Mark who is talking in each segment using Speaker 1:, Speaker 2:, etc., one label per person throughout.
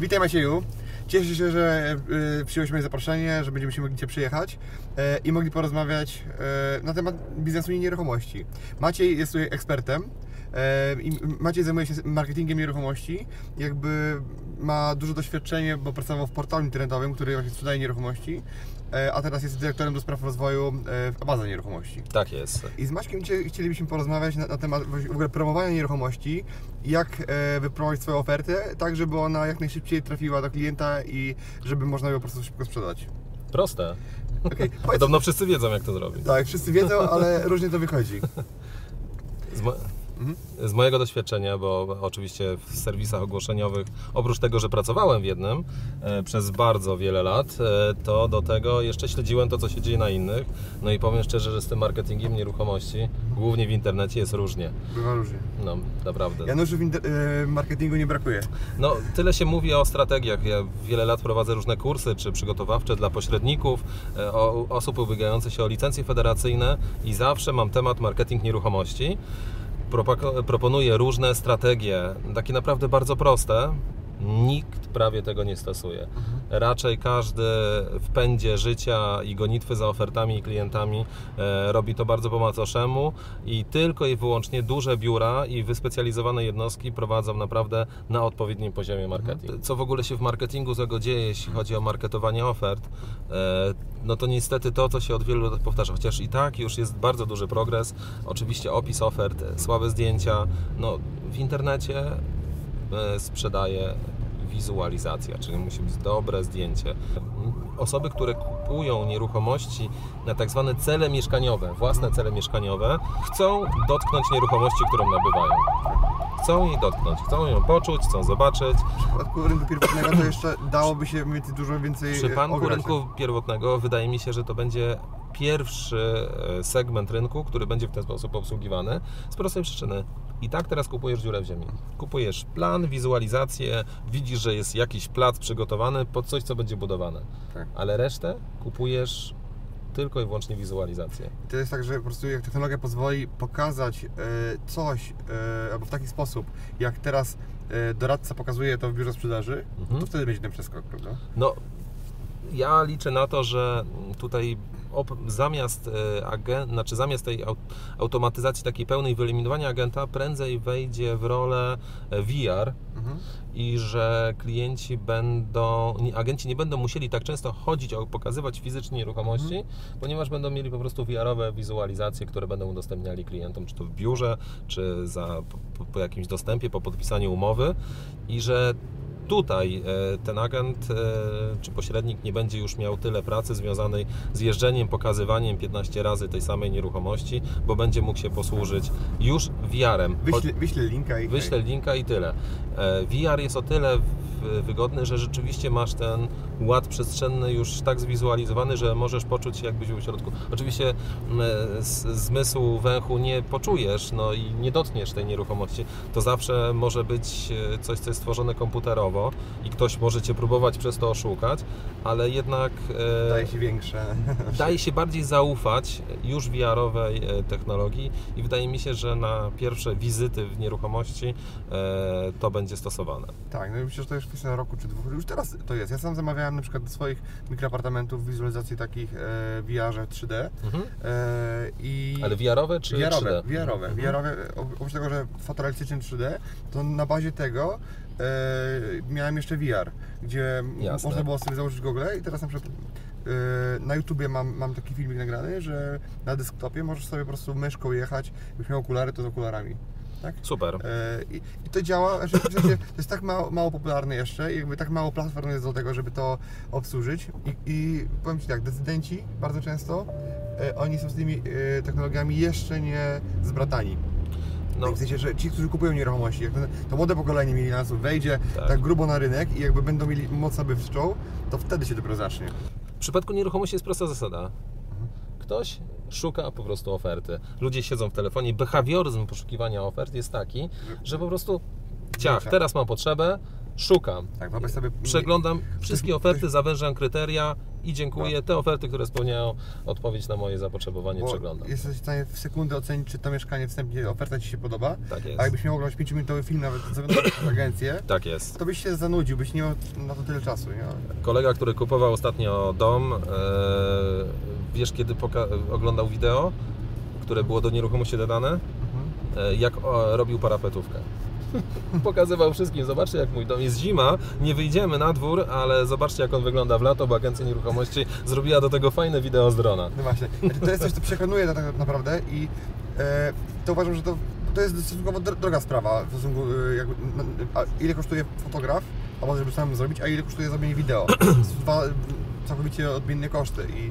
Speaker 1: Witaj Macieju. Cieszę się, że y, przyjąłeś moje zaproszenie, że będziemy się mogli Cię przyjechać y, i mogli porozmawiać y, na temat biznesu i nieruchomości. Maciej jest tutaj ekspertem. I Maciej zajmuje się marketingiem nieruchomości, jakby ma duże doświadczenie, bo pracował w portalu internetowym, który właśnie sprzedaje nieruchomości, a teraz jest dyrektorem do spraw rozwoju w Amazon Nieruchomości.
Speaker 2: Tak jest.
Speaker 1: I z Maćkiem chcielibyśmy porozmawiać na, na temat w ogóle promowania nieruchomości, jak e, wyprowadzić swoją ofertę, tak żeby ona jak najszybciej trafiła do klienta i żeby można ją po prostu szybko sprzedać.
Speaker 2: Proste. Okay. Podobno wszyscy wiedzą, jak to zrobić.
Speaker 1: Tak, wszyscy wiedzą, ale różnie to wychodzi.
Speaker 2: Z, mo. Z mojego doświadczenia, bo oczywiście w serwisach ogłoszeniowych, oprócz tego, że pracowałem w jednym e, przez bardzo wiele lat, e, to do tego jeszcze śledziłem to, co się dzieje na innych. No i powiem szczerze, że z tym marketingiem nieruchomości, głównie w internecie, jest różnie.
Speaker 1: Bywa różnie.
Speaker 2: No, naprawdę.
Speaker 1: Januszy w e, marketingu nie brakuje.
Speaker 2: No, tyle się mówi o strategiach. Ja wiele lat prowadzę różne kursy, czy przygotowawcze dla pośredników, o, osób ubiegających się o licencje federacyjne i zawsze mam temat marketing nieruchomości proponuje różne strategie, takie naprawdę bardzo proste. Nikt prawie tego nie stosuje. Mhm. Raczej każdy w pędzie życia i gonitwy za ofertami i klientami e, robi to bardzo po macoszemu i tylko i wyłącznie duże biura i wyspecjalizowane jednostki prowadzą naprawdę na odpowiednim poziomie marketing. Mhm. Co w ogóle się w marketingu złego dzieje, jeśli chodzi o marketowanie ofert, e, no to niestety to, co się od wielu lat powtarza, chociaż i tak już jest bardzo duży progres. Oczywiście opis ofert, słabe zdjęcia, no w internecie sprzedaje wizualizacja, czyli musi być dobre zdjęcie. Osoby, które kupują nieruchomości na tak zwane cele mieszkaniowe, własne cele mieszkaniowe, chcą dotknąć nieruchomości, którą nabywają. Chcą jej dotknąć, chcą ją poczuć, chcą zobaczyć.
Speaker 1: W przypadku rynku pierwotnego to jeszcze dałoby się mieć dużo więcej
Speaker 2: W przypadku rynku pierwotnego wydaje mi się, że to będzie pierwszy e, segment rynku, który będzie w ten sposób obsługiwany z prostej przyczyny. I tak teraz kupujesz dziurę w ziemi. Kupujesz plan, wizualizację, widzisz, że jest jakiś plac przygotowany pod coś, co będzie budowane. Tak. Ale resztę kupujesz tylko i wyłącznie wizualizację.
Speaker 1: To jest tak, że po prostu jak technologia pozwoli pokazać e, coś e, albo w taki sposób, jak teraz doradca pokazuje to w biurze sprzedaży, mhm. to wtedy będzie ten przeskok, prawda?
Speaker 2: No, ja liczę na to, że tutaj zamiast, e, agent, znaczy zamiast tej automatyzacji takiej pełnej, wyeliminowania agenta, prędzej wejdzie w rolę e, VR mhm. i że klienci będą, agenci nie będą musieli tak często chodzić, pokazywać fizycznie nieruchomości, mhm. ponieważ będą mieli po prostu VR-owe wizualizacje, które będą udostępniali klientom, czy to w biurze, czy za, po, po jakimś dostępie, po podpisaniu umowy i że tutaj e, ten agent e, czy pośrednik nie będzie już miał tyle pracy związanej z jeżdżeniem, pokazywaniem 15 razy tej samej nieruchomości, bo będzie mógł się posłużyć już VR-em.
Speaker 1: Wyślę, wyślę linka i
Speaker 2: Wyślę linka i tyle. E, VR jest o tyle wygodny, że rzeczywiście masz ten ład przestrzenny już tak zwizualizowany, że możesz poczuć się jakbyś był w środku. Oczywiście zmysłu węchu nie poczujesz no i nie dotkniesz tej nieruchomości. To zawsze może być coś, co jest stworzone komputerowo, i ktoś może Cię próbować przez to oszukać, ale jednak
Speaker 1: e, daje się większe.
Speaker 2: Daje się bardziej zaufać już VR-owej e, technologii i wydaje mi się, że na pierwsze wizyty w nieruchomości e, to będzie stosowane.
Speaker 1: Tak, no i myślę, że to już kwestia roku czy dwóch. Już teraz to jest. Ja sam zamawiałem na przykład do swoich mikroapartamentów wizualizacji takich VR-ze 3D. Mhm.
Speaker 2: I... Ale VR-owe czy
Speaker 1: VR-owe, 3D? VR-owe. Mhm. VR-owe, oprócz tego, że fotorealistyczne 3D, to na bazie tego e, miałem jeszcze VR, gdzie Jasne. można było sobie założyć Google i teraz na przykład e, na YouTubie mam, mam taki filmik nagrany, że na desktopie możesz sobie po prostu myszką jechać, byś miał okulary, to z okularami. Tak?
Speaker 2: Super. E,
Speaker 1: i, i, to działa, że w sensie, to jest tak mało, mało popularne jeszcze i jakby tak mało platform jest do tego, żeby to obsłużyć i, i powiem Ci tak, decydenci bardzo często, e, oni są z tymi e, technologiami jeszcze nie zbratani.
Speaker 2: No.
Speaker 1: W sensie, że ci, którzy kupują nieruchomości, jak ten, to młode pokolenie milenialsów wejdzie
Speaker 2: Tak.
Speaker 1: tak. grubo na rynek i jakby będą mieli moc nabywczą, to wtedy się dopiero zacznie.
Speaker 2: W przypadku nieruchomości jest prosta zasada. Ktoś szuka po prostu oferty. Ludzie siedzą w telefonie. Behawioryzm poszukiwania ofert jest taki, że po prostu ciach, teraz mam potrzebę, szukam.
Speaker 1: Tak, sobie...
Speaker 2: Przeglądam wszystkie oferty, zawężam kryteria i dziękuję. Te oferty, które spełniają odpowiedź na moje zapotrzebowanie,
Speaker 1: Bo
Speaker 2: przeglądam.
Speaker 1: jesteś w stanie w sekundę ocenić, czy to mieszkanie wstępnie, oferta Ci się podoba.
Speaker 2: Tak jest.
Speaker 1: A jakbyś miał oglądać 5-minutowy film, nawet z agencję,
Speaker 2: Tak jest.
Speaker 1: to byś się zanudził, byś nie miał na to tyle czasu. Nie?
Speaker 2: Kolega, który kupował ostatnio dom, e, wiesz kiedy oglądał wideo, które było do nieruchomości dodane?
Speaker 1: Mhm.
Speaker 2: E, jak o, robił parapetówkę. Pokazywał wszystkim, zobaczcie jak mój dom jest zima, nie wyjdziemy na dwór, ale zobaczcie jak on wygląda w lato, bo agencja nieruchomości zrobiła do tego fajne wideo z drona.
Speaker 1: No właśnie. Znaczy, to jest coś, co przekonuje tak naprawdę i e, to uważam, że to, to jest stosunkowo dro- droga sprawa w stosunku, e, a ile kosztuje fotograf, albo żeby sam zrobić, a ile kosztuje zrobienie wideo. Dwa całkowicie odmienne koszty i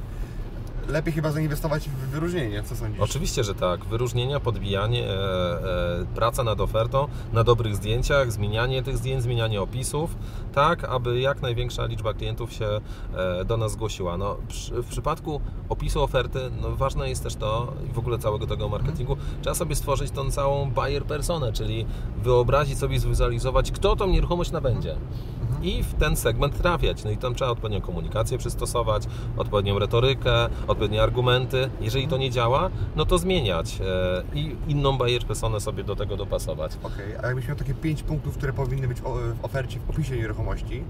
Speaker 1: lepiej chyba zainwestować w wyróżnienie, co sądzisz?
Speaker 2: Oczywiście, że tak. Wyróżnienia, podbijanie, e, e, praca nad ofertą, na dobrych zdjęciach, zmienianie tych zdjęć, zmienianie opisów, tak, aby jak największa liczba klientów się e, do nas zgłosiła. No, przy, w przypadku opisu oferty, no, ważne jest też to, i w ogóle całego tego marketingu, trzeba sobie stworzyć tą całą buyer personę, czyli wyobrazić sobie, zwizualizować, kto tą nieruchomość nabędzie. I w ten segment trafiać. No i tam trzeba odpowiednią komunikację przystosować, odpowiednią retorykę, odpowiednie argumenty. Jeżeli to nie działa, no to zmieniać e, i inną buyer personę sobie do tego dopasować.
Speaker 1: Okej, a jakbyś miał takie 5 punktów, które powinny być w ofercie, w opisie nieruchomości?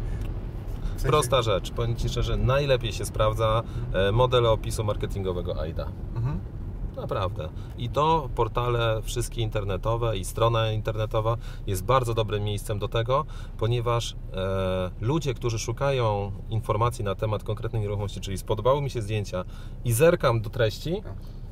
Speaker 1: W sensie-
Speaker 2: Prosta rzecz. Powiem Ci szczerze, najlepiej się sprawdza e, model opisu marketingowego AIDA.
Speaker 1: Mhm.
Speaker 2: Naprawdę. I to portale wszystkie internetowe i strona internetowa jest bardzo dobrym miejscem do tego, ponieważ e, ludzie, którzy szukają informacji na temat konkretnej nieruchomości, czyli spodobały mi się zdjęcia i zerkam do treści,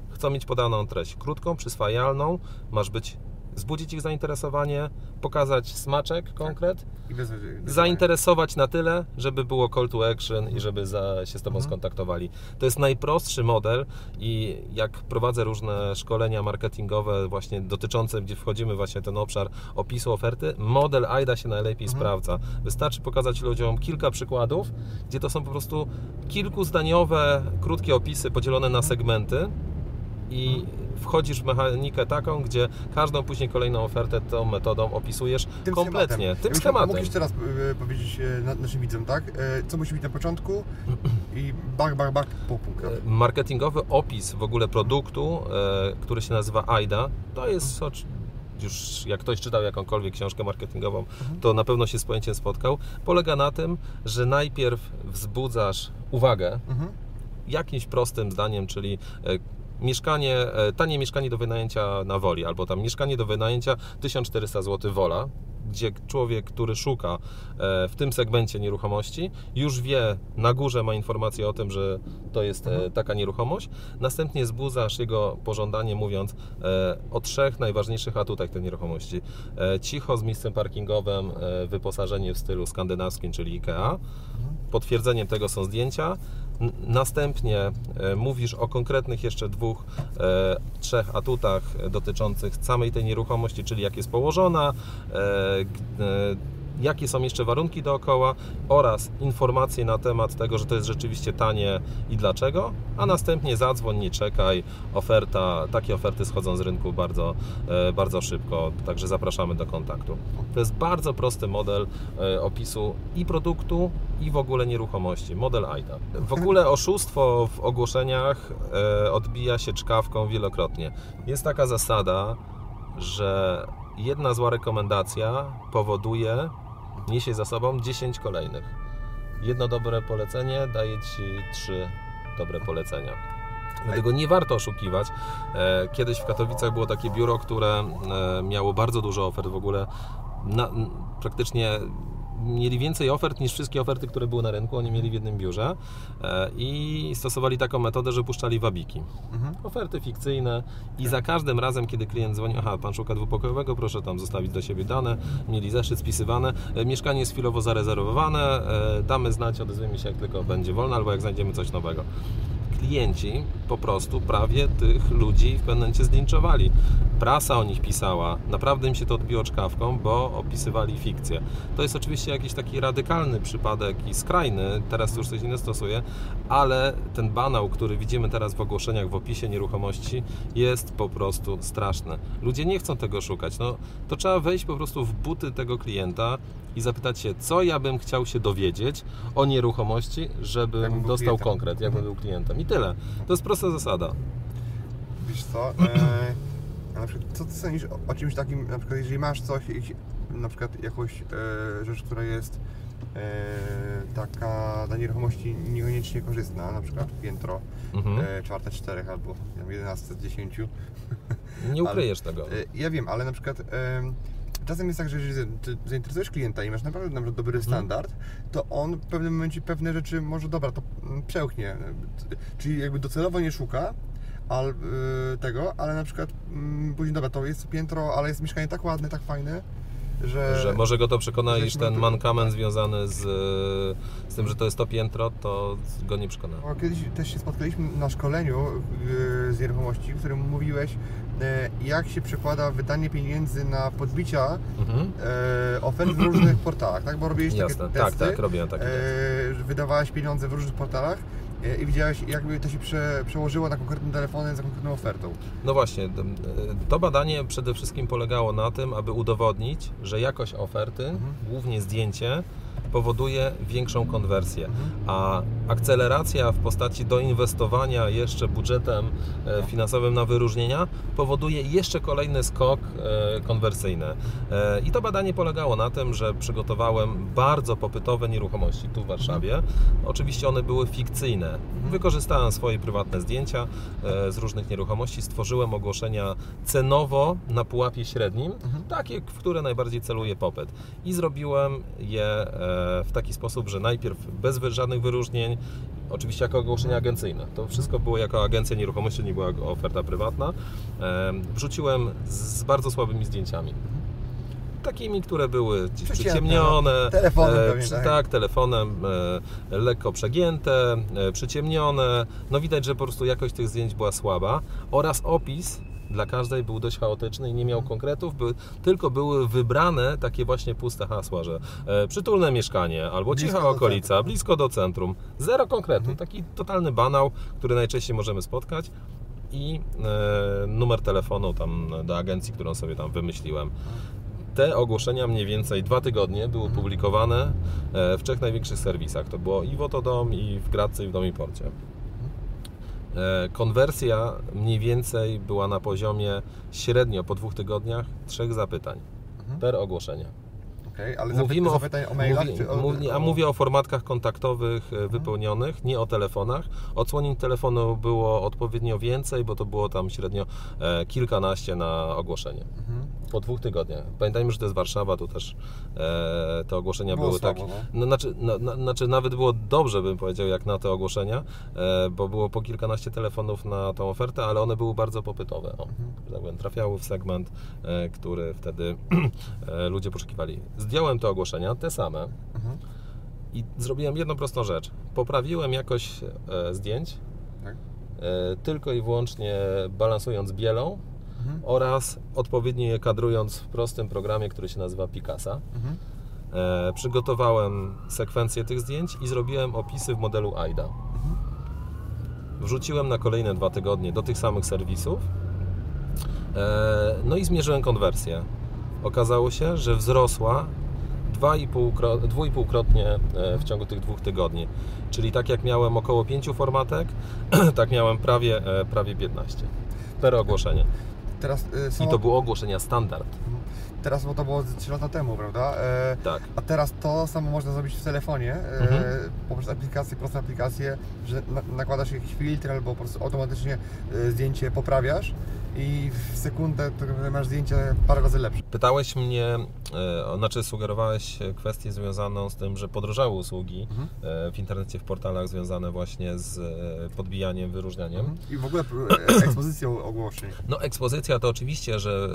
Speaker 2: chcą mieć podaną treść krótką, przyswajalną, masz być wzbudzić ich zainteresowanie, pokazać smaczek, konkret,
Speaker 1: bez, bez
Speaker 2: zainteresować na tyle, żeby było call to action i żeby za, się z Tobą skontaktowali. To jest najprostszy model i jak prowadzę różne szkolenia marketingowe właśnie dotyczące, gdzie wchodzimy właśnie w ten obszar opisu oferty, model AIDA się najlepiej sprawdza. Wystarczy pokazać ludziom kilka przykładów, gdzie to są po prostu kilkuzdaniowe, krótkie opisy podzielone na segmenty i wchodzisz w mechanikę taką, gdzie każdą później kolejną ofertę tą metodą opisujesz
Speaker 1: Tym
Speaker 2: kompletnie,
Speaker 1: schematem.
Speaker 2: tym
Speaker 1: Jakbyś
Speaker 2: schematem.
Speaker 1: Mógł jeszcze raz e, powiedzieć e, na- naszym widzom, tak? E, Co musi być na początku i bach, bach, bach punktach.
Speaker 2: marketingowy opis w ogóle produktu, który się nazywa AIDA, to jest oczy- już jak ktoś czytał jakąkolwiek książkę marketingową, to na pewno się z pojęciem spotkał. Polega na tym, że najpierw wzbudzasz uwagę
Speaker 1: Mhm.
Speaker 2: jakimś prostym zdaniem, czyli mieszkanie, e, tanie mieszkanie do wynajęcia na Woli, albo tam mieszkanie do wynajęcia 1400 zł Wola, gdzie człowiek, który szuka e, w tym segmencie nieruchomości, już wie, na górze ma informację o tym, że to jest e, taka nieruchomość. Następnie zbudzasz jego pożądanie, mówiąc o trzech najważniejszych atutach tej nieruchomości. Cicho z miejscem parkingowym, wyposażenie w stylu skandynawskim, czyli IKEA. Potwierdzeniem tego są zdjęcia. Następnie e, mówisz o konkretnych jeszcze dwóch, e, trzech atutach dotyczących samej tej nieruchomości, czyli jak jest położona, e, jakie są jeszcze warunki dookoła oraz informacje na temat tego, że to jest rzeczywiście tanie i dlaczego, a następnie zadzwoń, nie czekaj, oferta, takie oferty schodzą z rynku bardzo, e, bardzo szybko, także zapraszamy do kontaktu. To jest bardzo prosty model e, opisu i produktu, i w ogóle nieruchomości, model AIDA. W ogóle oszustwo w ogłoszeniach e, odbija się czkawką wielokrotnie. Jest taka zasada, że jedna zła rekomendacja powoduje, niesie za sobą 10 kolejnych. Jedno dobre polecenie daje Ci 3 dobre polecenia. Dlatego nie warto oszukiwać. E, Kiedyś w Katowicach było takie biuro, które e, miało bardzo dużo ofert w ogóle. Na, praktycznie mieli więcej ofert niż wszystkie oferty, które były na rynku. Oni mieli w jednym biurze e, i stosowali taką metodę, że puszczali wabiki.
Speaker 1: Mhm.
Speaker 2: Oferty fikcyjne i za każdym razem, kiedy klient dzwoni, aha, pan szuka dwupokojowego, proszę tam zostawić do siebie dane, mieli zeszyt spisywany, e, mieszkanie jest chwilowo zarezerwowane, e, damy znać, odezwiemy się jak tylko będzie wolne albo jak znajdziemy coś nowego. Klienci po prostu prawie tych ludzi w pewnym momencie zdjęczowali. Prasa o nich pisała, naprawdę im się to odbiło czkawką, bo opisywali fikcję. To jest oczywiście jakiś taki radykalny przypadek i skrajny, teraz już coś inne stosuje, ale ten banał, który widzimy teraz w ogłoszeniach, w opisie nieruchomości jest po prostu straszny. Ludzie nie chcą tego szukać. No, to trzeba wejść po prostu w buty tego klienta i zapytać się, co ja bym chciał się dowiedzieć o nieruchomości, żebym dostał
Speaker 1: klientem.
Speaker 2: konkret, jakbym był klientem. I tyle. To jest prosta zasada.
Speaker 1: Wiesz co, e, a na przykład co ty sądzisz o, o czymś takim, na przykład jeżeli masz coś, na przykład jakąś e, rzecz, która jest e, taka dla nieruchomości niekoniecznie korzystna, na przykład piętro,
Speaker 2: Mhm.
Speaker 1: e, czwarte czterech albo 11 z 10.
Speaker 2: Nie ukryjesz tego.
Speaker 1: E, Ja wiem, ale na przykład czasem jest tak, że jeżeli ty zainteresujesz klienta i masz naprawdę na przykład dobry
Speaker 2: Mhm.
Speaker 1: standard, to on w pewnym momencie pewne rzeczy może dobra, to przełknie. Czyli jakby docelowo nie szuka al, y, tego, ale na przykład mm, później dobra, to jest piętro, ale jest mieszkanie tak ładne, tak fajne, że,
Speaker 2: Że może go to przekona, iż ten mankament związany z, z tym, że to jest to piętro, to go nie przekona.
Speaker 1: Kiedyś też się spotkaliśmy na szkoleniu yy, z nieruchomości, w którym mówiłeś, jak się przekłada wydanie pieniędzy na podbicia
Speaker 2: Mhm.
Speaker 1: e, ofert w różnych portalach, tak? Bo robiłeś
Speaker 2: Jasne,
Speaker 1: takie
Speaker 2: tak,
Speaker 1: testy,
Speaker 2: tak, robiłem takie testy.
Speaker 1: e, wydawałeś pieniądze w różnych portalach e, i widziałeś, jakby to się prze, przełożyło na konkretne telefony za konkretną ofertą.
Speaker 2: No właśnie, to badanie przede wszystkim polegało na tym, aby udowodnić, że jakość oferty, głównie zdjęcie, powoduje większą konwersję, a akceleracja w postaci doinwestowania jeszcze budżetem e, finansowym na wyróżnienia powoduje jeszcze kolejny skok e, konwersyjny. E, I to badanie polegało na tym, że przygotowałem bardzo popytowe nieruchomości tu w Warszawie. Oczywiście one były fikcyjne. Wykorzystałem swoje prywatne zdjęcia z różnych nieruchomości, stworzyłem ogłoszenia cenowo na pułapie średnim, takie, w które najbardziej celuje popyt. I zrobiłem je w taki sposób, że najpierw bez żadnych wyróżnień, oczywiście jako ogłoszenia agencyjne. To wszystko było jako agencja nieruchomości, nie była oferta prywatna. Wrzuciłem z bardzo słabymi zdjęciami. Takimi, które były przyciemnione,
Speaker 1: no. Telefonem
Speaker 2: e, przy-
Speaker 1: tak.
Speaker 2: tak, telefonem, e, lekko przegięte, e, przyciemnione. No widać, że po prostu jakość tych zdjęć była słaba oraz opis dla każdej był dość chaotyczny i nie miał konkretów, by, tylko były wybrane takie właśnie puste hasła, że e, przytulne mieszkanie albo
Speaker 1: Blisko
Speaker 2: cicha okolica,
Speaker 1: centrum.
Speaker 2: blisko do centrum. Zero konkretu, taki totalny banał, który najczęściej możemy spotkać i e, numer telefonu tam do agencji, którą sobie tam wymyśliłem. Te ogłoszenia mniej więcej dwa tygodnie były publikowane e, w trzech największych serwisach. To było i w Otodom, i w Gradce, i w Domiporcie. E, Konwersja mniej więcej była na poziomie średnio po dwóch tygodniach trzech zapytań per ogłoszenie.
Speaker 1: Okay? Ale
Speaker 2: Mówimy o,
Speaker 1: o mailach?
Speaker 2: mówi,
Speaker 1: o,
Speaker 2: mówi, a mówię o formatkach kontaktowych e, wypełnionych, nie o telefonach. Odsłonień telefonu było odpowiednio więcej, bo to było tam średnio e, kilkanaście na ogłoszenie.
Speaker 1: Mhm.
Speaker 2: Po dwóch tygodniach. Pamiętajmy, że to jest Warszawa, tu też e, te ogłoszenia
Speaker 1: Było
Speaker 2: były
Speaker 1: słabo,
Speaker 2: tak.
Speaker 1: no.
Speaker 2: No, znaczy, no, na, znaczy, nawet było dobrze, bym powiedział, jak na te ogłoszenia, e, bo było po kilkanaście telefonów na tą ofertę, ale one były bardzo popytowe. O, że tak trafiały w segment, e, który wtedy e, ludzie poszukiwali. Zdjąłem te ogłoszenia, te same.
Speaker 1: Mhm.
Speaker 2: I zrobiłem jedną prostą rzecz. Poprawiłem jakość e, zdjęć,
Speaker 1: Tak?
Speaker 2: e, tylko i wyłącznie balansując bielą
Speaker 1: Mhm.
Speaker 2: oraz odpowiednio je kadrując w prostym programie, który się nazywa Picasa.
Speaker 1: Mhm.
Speaker 2: E, przygotowałem sekwencję tych zdjęć i zrobiłem opisy w modelu AIDA. Wrzuciłem na kolejne dwa tygodnie do tych samych serwisów. E, no i zmierzyłem konwersję. Okazało się, że wzrosła 2,5-kro- dwuipółkrotnie e, w ciągu tych dwóch tygodni. Czyli tak jak miałem około 5 formatek, tak miałem prawie, e, prawie 15 per ogłoszenie.
Speaker 1: Teraz, y,
Speaker 2: I
Speaker 1: samo,
Speaker 2: to było ogłoszenia standard.
Speaker 1: teraz, bo to było 3 lata temu, prawda? E,
Speaker 2: Tak.
Speaker 1: A teraz to samo można zrobić w telefonie, e,
Speaker 2: Mhm.
Speaker 1: poprzez aplikację, prostą aplikację, że na, nakładasz jakiś filtr albo po prostu automatycznie e, zdjęcie poprawiasz i w sekundę to masz zdjęcie parę razy lepsze.
Speaker 2: Pytałeś mnie, e, znaczy sugerowałeś kwestię związaną z tym, że podrożały usługi
Speaker 1: Mhm.
Speaker 2: e, w internecie, w portalach związane właśnie z e, podbijaniem, wyróżnianiem.
Speaker 1: I w ogóle ekspozycją ogłoszeń.
Speaker 2: No ekspozycja to oczywiście, że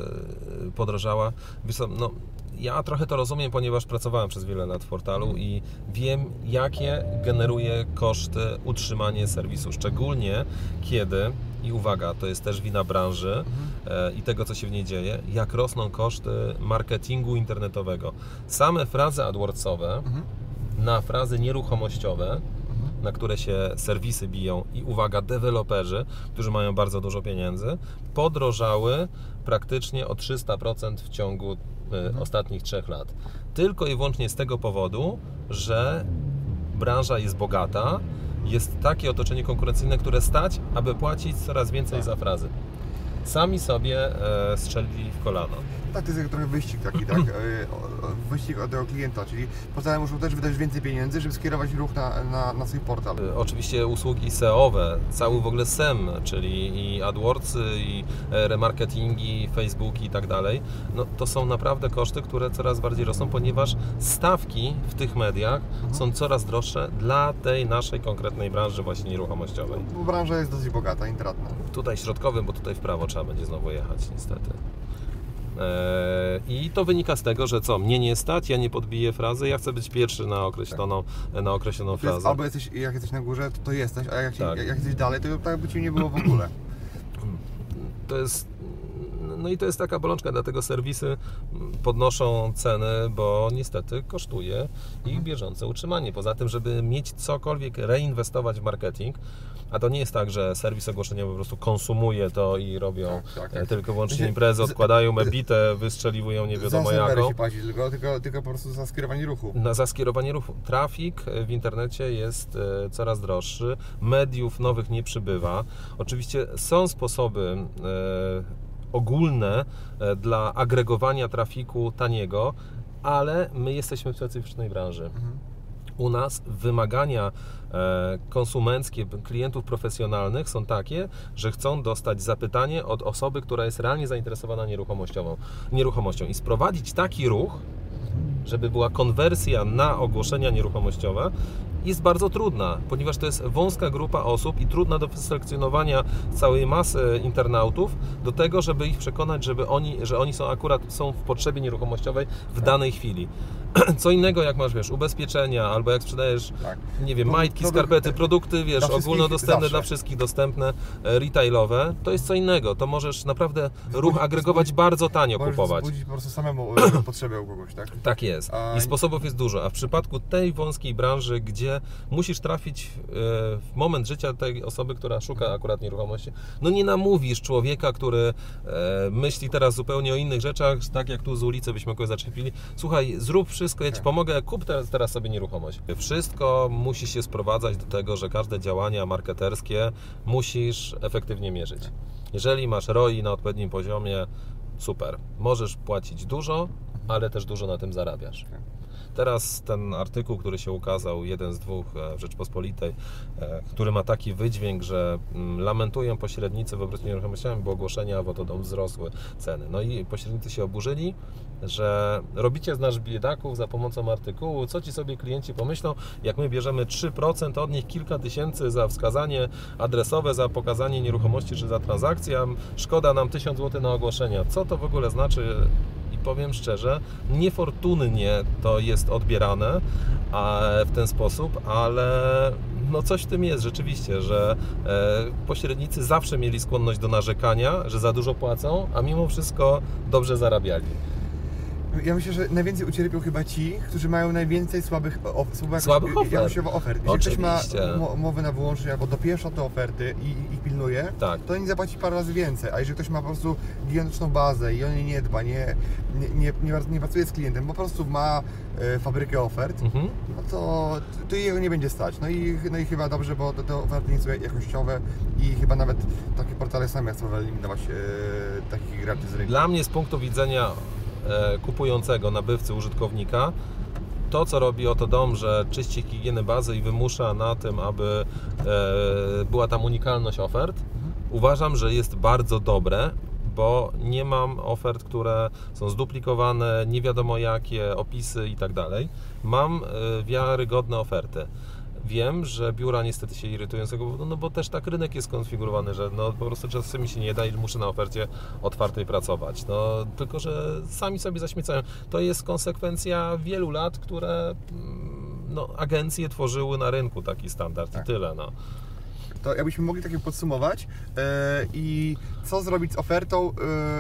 Speaker 2: podrożała. No, ja trochę to rozumiem, ponieważ pracowałem przez wiele lat w portalu i wiem, jakie generuje koszty utrzymanie serwisu, szczególnie kiedy, i uwaga, to jest też wina branży e, i tego, co się w niej dzieje, jak rosną koszty marketingu internetowego. Same frazy AdWordsowe
Speaker 1: Mhm.
Speaker 2: na frazy nieruchomościowe, na które się serwisy biją i uwaga, deweloperzy, którzy mają bardzo dużo pieniędzy, podrożały praktycznie o 300% w ciągu e, ostatnich trzech lat. Tylko i wyłącznie z tego powodu, że branża jest bogata, jest takie otoczenie konkurencyjne, które stać, aby płacić coraz więcej
Speaker 1: Tak.
Speaker 2: za frazy. Sami sobie e, strzelili w kolano.
Speaker 1: Tak, to jest jak trochę wyścig taki, tak? E, Wyścig od tego klienta, czyli portale muszą też wydać więcej pieniędzy, żeby skierować ruch na, na, na swój portal.
Speaker 2: Y, Oczywiście usługi SEO-owe, cały w ogóle SEM, czyli i AdWordsy, i e, remarketingi, Facebooki i tak dalej, no to są naprawdę koszty, które coraz bardziej rosną, ponieważ stawki w tych mediach są coraz droższe dla tej naszej konkretnej branży właśnie nieruchomościowej.
Speaker 1: Bo branża jest dosyć bogata, intratna.
Speaker 2: Tutaj środkowym, bo tutaj w prawo trzeba będzie znowu jechać niestety. E, I to wynika z tego, że co, mnie nie stać, ja nie podbiję frazy, ja chcę być pierwszy na określoną, na określoną
Speaker 1: To jest,
Speaker 2: frazę.
Speaker 1: albo jesteś, jak jesteś na górze, to, to jesteś, a jak,
Speaker 2: Tak.
Speaker 1: jak jesteś dalej, to tak by Cię nie było w ogóle.
Speaker 2: to jest. No i to jest taka bolączka, dlatego serwisy podnoszą ceny, bo niestety kosztuje ich bieżące utrzymanie. Poza tym, żeby mieć cokolwiek reinwestować w marketing, a to nie jest tak, że serwis ogłoszeniowy po prostu konsumuje to i robią
Speaker 1: Tak, tak,
Speaker 2: e,
Speaker 1: tak.
Speaker 2: tylko wyłącznie
Speaker 1: Znaczy,
Speaker 2: imprezy, odkładają ebitę, wystrzeliwują nie wiadomo
Speaker 1: za
Speaker 2: jaką.
Speaker 1: się płaci, tylko, tylko, tylko po prostu za skierowanie ruchu.
Speaker 2: Na za skierowanie ruchu. Trafik w internecie jest e, coraz droższy, mediów nowych nie przybywa. Oczywiście są sposoby e, ogólne e, dla agregowania trafiku taniego, ale my jesteśmy w specyficznej branży. U nas wymagania e, konsumenckie klientów profesjonalnych są takie, że chcą dostać zapytanie od osoby, która jest realnie zainteresowana nieruchomościową, nieruchomością i sprowadzić taki ruch, żeby była konwersja na ogłoszenia nieruchomościowe, jest bardzo trudna, ponieważ to jest wąska grupa osób i trudna do wyselekcjonowania całej masy internautów do tego, żeby ich przekonać, żeby oni, że oni są akurat są w potrzebie nieruchomościowej w danej chwili. Co innego jak masz, wiesz, ubezpieczenia, albo jak sprzedajesz,
Speaker 1: Tak.
Speaker 2: nie wiem, majtki, skarpety, produkty, wiesz,
Speaker 1: dla
Speaker 2: ogólnodostępne
Speaker 1: zawsze.
Speaker 2: dla wszystkich, dostępne, e, retailowe, to jest co innego. To możesz naprawdę ruch agregować bardzo tanio
Speaker 1: Możesz
Speaker 2: kupować.
Speaker 1: po prostu samemu e, potrzebę u kogoś, tak?
Speaker 2: Tak jest. I sposobów jest dużo. A w przypadku tej wąskiej branży, gdzie musisz trafić e, w moment życia tej osoby, która szuka akurat nieruchomości, no nie namówisz człowieka, który e, myśli teraz zupełnie o innych rzeczach, tak jak tu z ulicy byśmy kogoś zaczepili. Słuchaj, zrób wszystko, ja ci
Speaker 1: Tak.
Speaker 2: pomogę, kup teraz, teraz sobie nieruchomość. Wszystko musi się sprowadzać do tego, że każde działania marketerskie musisz efektywnie mierzyć. Jeżeli masz ROI na odpowiednim poziomie, super. Możesz płacić dużo, ale też dużo na tym zarabiasz. Teraz ten artykuł, który się ukazał, jeden z dwóch e, w Rzeczpospolitej, e, który ma taki wydźwięk, że mm, lamentują pośrednicy w obrocie nieruchomościami, bo ogłoszenia wododom wzrosły ceny. No i pośrednicy się oburzyli, że robicie z nas biedaków za pomocą artykułu, co ci sobie klienci pomyślą, jak my bierzemy 3% od nich kilka tysięcy za wskazanie adresowe, za pokazanie nieruchomości czy za transakcję, szkoda nam 1000 zł na ogłoszenia. Co to w ogóle znaczy? Powiem szczerze, niefortunnie to jest odbierane a, w ten sposób, ale no coś w tym jest rzeczywiście, że e, pośrednicy zawsze mieli skłonność do narzekania, że za dużo płacą, a mimo wszystko dobrze zarabiali.
Speaker 1: Ja myślę, że najwięcej ucierpią chyba ci, którzy mają najwięcej słabych, o, słabych,
Speaker 2: Słabych ofert.
Speaker 1: jakościowo ofert. Jeżeli ktoś ma umowę na wyłączenie albo dopieszcza te oferty i ich pilnuje,
Speaker 2: Tak.
Speaker 1: to nie zapłaci parę razy więcej. A jeżeli ktoś ma po prostu gigantyczną bazę i o niej nie dba, nie, nie, nie, nie, nie pracuje z klientem, po prostu ma e, fabrykę ofert,
Speaker 2: Mhm.
Speaker 1: no to, to jego nie będzie stać. No i, no i chyba dobrze, bo te, te oferty nie są jakościowe i chyba nawet takie portale same chcą wyeliminować e, takich graczy z rynku.
Speaker 2: Dla mnie z punktu widzenia kupującego, nabywcy, użytkownika, to co robi oto dom, że czyści higienę bazy i wymusza na tym, aby e, była tam unikalność ofert, uważam, że jest bardzo dobre, bo nie mam ofert, które są zduplikowane, nie wiadomo jakie, opisy i tak dalej. Mam y, wiarygodne oferty. Wiem, że biura niestety się irytują z tego powodu, no bo też tak rynek jest skonfigurowany, że no po prostu czasem mi się nie da i muszę na ofercie otwartej pracować. No tylko, że sami sobie zaśmiecają. To jest konsekwencja wielu lat, które mm, no, agencje tworzyły na rynku taki standard
Speaker 1: Tak.
Speaker 2: i tyle. No.
Speaker 1: To jakbyśmy mogli takie podsumować e, i co zrobić z ofertą,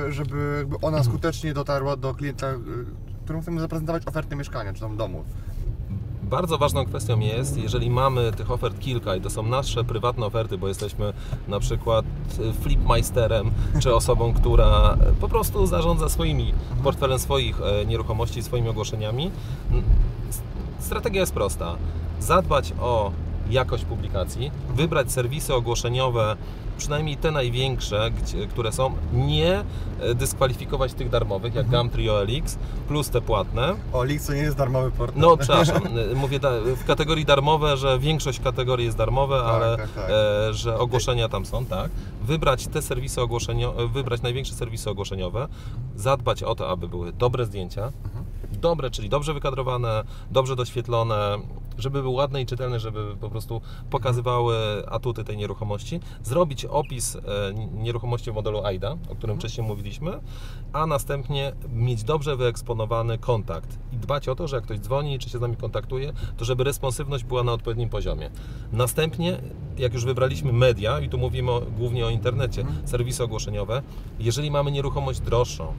Speaker 1: e, żeby ona skutecznie dotarła do klienta, e, któremu chcemy zaprezentować ofertę mieszkania czy tam domu.
Speaker 2: Bardzo ważną kwestią jest, jeżeli mamy tych ofert kilka i to są nasze prywatne oferty, bo jesteśmy na przykład flipmeisterem, czy osobą, która po prostu zarządza swoimi portfelem swoich e, nieruchomości, swoimi ogłoszeniami. Strategia jest prosta. Zadbać o jakość publikacji, wybrać serwisy ogłoszeniowe, przynajmniej te największe, gdzie, które są, nie e, dyskwalifikować tych darmowych, jak Gumtree OLX, plus te płatne.
Speaker 1: O, Lix to nie jest darmowy portal.
Speaker 2: No, przepraszam, mówię da, w kategorii darmowe, że większość kategorii jest darmowe,
Speaker 1: Tak,
Speaker 2: ale
Speaker 1: tak, tak.
Speaker 2: E, że ogłoszenia tam są, tak. Wybrać te serwisy ogłoszeniowe, wybrać największe serwisy ogłoszeniowe, zadbać o to, aby były dobre zdjęcia, dobre, czyli dobrze wykadrowane, dobrze doświetlone, żeby były ładne i czytelne, żeby po prostu pokazywały atuty tej nieruchomości, zrobić opis e, nieruchomości w modelu AIDA, o którym wcześniej mówiliśmy, a następnie mieć dobrze wyeksponowany kontakt i dbać o to, że jak ktoś dzwoni czy się z nami kontaktuje, to żeby responsywność była na odpowiednim poziomie. Następnie, jak już wybraliśmy media, i tu mówimy o, głównie o internecie, serwisy ogłoszeniowe, jeżeli mamy nieruchomość droższą,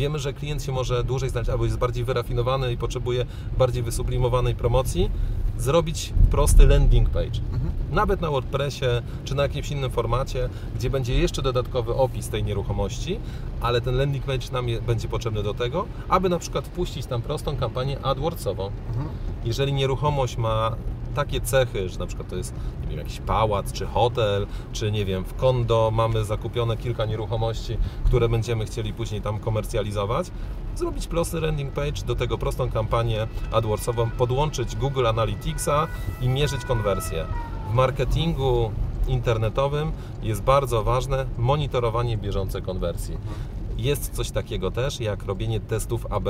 Speaker 2: wiemy, że klient się może dłużej znać, albo jest bardziej wyrafinowany i potrzebuje bardziej wysublimowanej promocji, zrobić prosty landing page. Nawet na WordPressie, czy na jakimś innym formacie, gdzie będzie jeszcze dodatkowy opis tej nieruchomości, ale ten landing page nam je, będzie potrzebny do tego, aby na przykład wpuścić tam prostą kampanię AdWordsową. Jeżeli nieruchomość ma takie cechy, że na przykład to jest nie wiem, jakiś pałac, czy hotel, czy nie wiem, w kondo mamy zakupione kilka nieruchomości, które będziemy chcieli później tam komercjalizować, zrobić prosty landing page, do tego prostą kampanię AdWordsową, podłączyć Google Analyticsa i mierzyć konwersję. W marketingu internetowym jest bardzo ważne monitorowanie bieżącej konwersji. Jest coś takiego też jak robienie testów AB,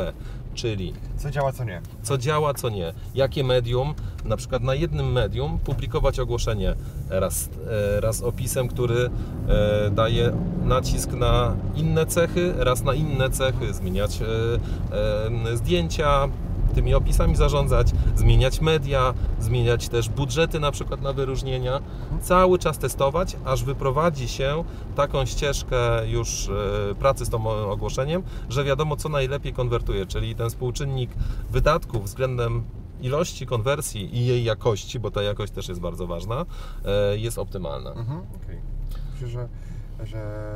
Speaker 2: czyli
Speaker 1: Co działa, co nie.
Speaker 2: co działa, co nie. Jakie medium, na przykład na jednym medium publikować ogłoszenie raz, e, raz opisem, który e, daje nacisk na inne cechy, raz na inne cechy, zmieniać e, zdjęcia, tymi opisami zarządzać, zmieniać media, zmieniać też budżety na przykład na wyróżnienia, cały czas testować, aż wyprowadzi się taką ścieżkę już e, pracy z tym ogłoszeniem, że wiadomo co najlepiej konwertuje, czyli ten współczynnik wydatków względem ilości konwersji i jej jakości, bo ta jakość też jest bardzo ważna, e, jest optymalna.
Speaker 1: Mhm, okej. Myślę, że, że,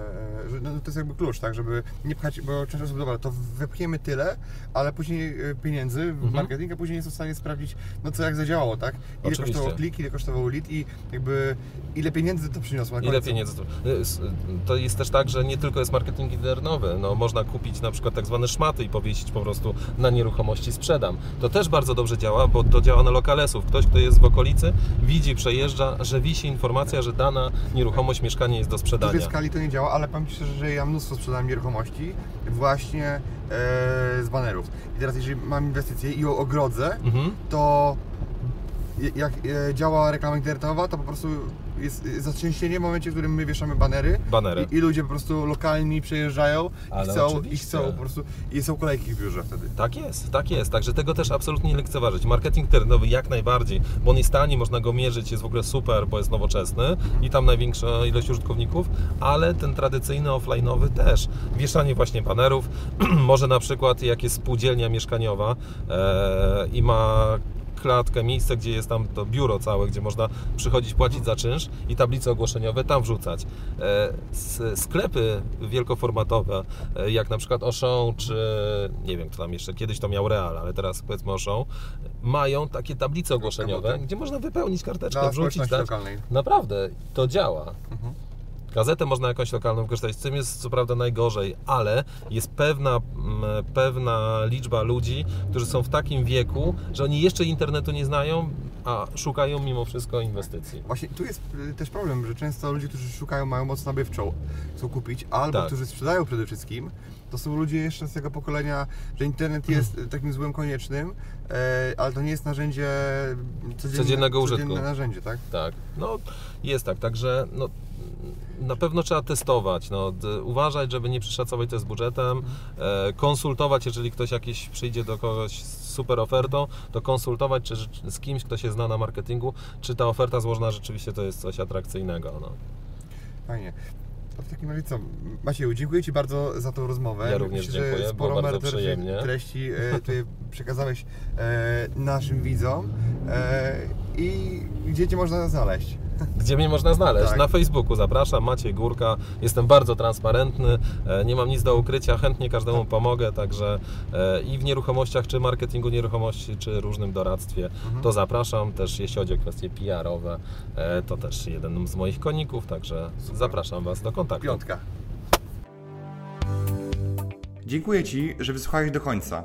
Speaker 1: że no, to jest jakby klucz, tak, żeby nie pchać, bo często sobie, dobra, to wypchniemy tyle, ale później y, pieniędzy w
Speaker 2: Mhm.
Speaker 1: marketing, a później nie są w stanie sprawdzić, no co jak zadziałało, tak? Ile
Speaker 2: Oczywiście.
Speaker 1: kosztował klik, ile kosztował lead i jakby ile pieniędzy to przyniosło. na
Speaker 2: Ile pieniędzy to, s- to jest też tak, że nie tylko jest marketing internowy, no można kupić na przykład tak zwane szmaty i powiesić po prostu na nieruchomości sprzedam. To też bardzo dobrze działa, bo to działa na lokalesów. Ktoś, kto jest w okolicy, widzi, przejeżdża, że wisi informacja, że dana nieruchomość, mieszkanie jest do sprzedania.
Speaker 1: Skali to nie działa, ale powiem Ci szczerze, że ja mnóstwo sprzedałem nieruchomości właśnie e, z banerów. I teraz jeżeli mam inwestycję i ją ogrodzę,
Speaker 2: Mhm.
Speaker 1: to jak e, działa reklama internetowa, to po prostu jest zatrzęsienie w momencie, w którym my wieszamy banery
Speaker 2: Banery.
Speaker 1: i, i ludzie po prostu lokalni przejeżdżają i chcą, i chcą po prostu i są kolejki w biurze wtedy.
Speaker 2: Tak jest, tak jest. Także tego też absolutnie nie lekceważyć. Marketing internetowy jak najbardziej, bo on jest tani, można go mierzyć, jest w ogóle super, bo jest nowoczesny i tam największa ilość użytkowników, ale ten tradycyjny offline'owy też. Wieszanie właśnie banerów, może na przykład jak jest spółdzielnia mieszkaniowa e, i ma klatkę, miejsce, gdzie jest tam to biuro całe, gdzie można przychodzić, płacić za czynsz i tablice ogłoszeniowe tam wrzucać. E, sklepy wielkoformatowe, e, jak na przykład Auchan, czy nie wiem, kto tam jeszcze, kiedyś to miał Real, ale teraz powiedzmy Auchan, mają takie tablice ogłoszeniowe,
Speaker 1: Kartę.
Speaker 2: gdzie można wypełnić karteczkę,
Speaker 1: Dla
Speaker 2: wrzucić,
Speaker 1: lokalnej.
Speaker 2: Naprawdę, to działa.
Speaker 1: Mhm.
Speaker 2: Gazetę można jakąś lokalną wykorzystać, z tym jest co prawda najgorzej, ale jest pewna, mm, pewna liczba ludzi, którzy są w takim wieku, że oni jeszcze internetu nie znają, a szukają mimo wszystko inwestycji.
Speaker 1: Właśnie tu jest y, też problem, że często ludzie, którzy szukają, mają moc nabywczą, chcą kupić, albo
Speaker 2: Tak.
Speaker 1: którzy sprzedają przede wszystkim, to są ludzie jeszcze z tego pokolenia, że internet
Speaker 2: Mhm.
Speaker 1: jest y, takim złem koniecznym, e, ale to nie jest narzędzie codzienne,
Speaker 2: Codziennego
Speaker 1: codzienne
Speaker 2: użytku.
Speaker 1: narzędzie, tak?
Speaker 2: Tak, no jest tak, także no, na pewno trzeba testować, no, uważać, żeby nie przeszacować to z budżetem, e, konsultować, jeżeli ktoś jakiś przyjdzie do kogoś z super ofertą, to konsultować czy, z kimś, kto się zna na marketingu, czy ta oferta złożona rzeczywiście to jest coś atrakcyjnego. No.
Speaker 1: Fajnie. To w takim razie co? Macieju, dziękuję Ci bardzo za tą rozmowę.
Speaker 2: Ja również
Speaker 1: Myślę,
Speaker 2: dziękuję,
Speaker 1: że sporo merytorycznych treści e, tutaj przekazałeś e, naszym widzom i gdzie Cię można znaleźć?
Speaker 2: Gdzie mnie można znaleźć?
Speaker 1: Tak.
Speaker 2: Na Facebooku zapraszam, Maciej Górka. Jestem bardzo transparentny, e, nie mam nic do ukrycia, chętnie każdemu pomogę, także e, i w nieruchomościach, czy marketingu nieruchomości, czy różnym doradztwie, to zapraszam. Też jeśli chodzi o kwestie PR-owe, e, to też jeden z moich koników, także zapraszam Was do kontaktu.
Speaker 1: Piątka.
Speaker 3: Dziękuję Ci, że wysłuchałeś do końca.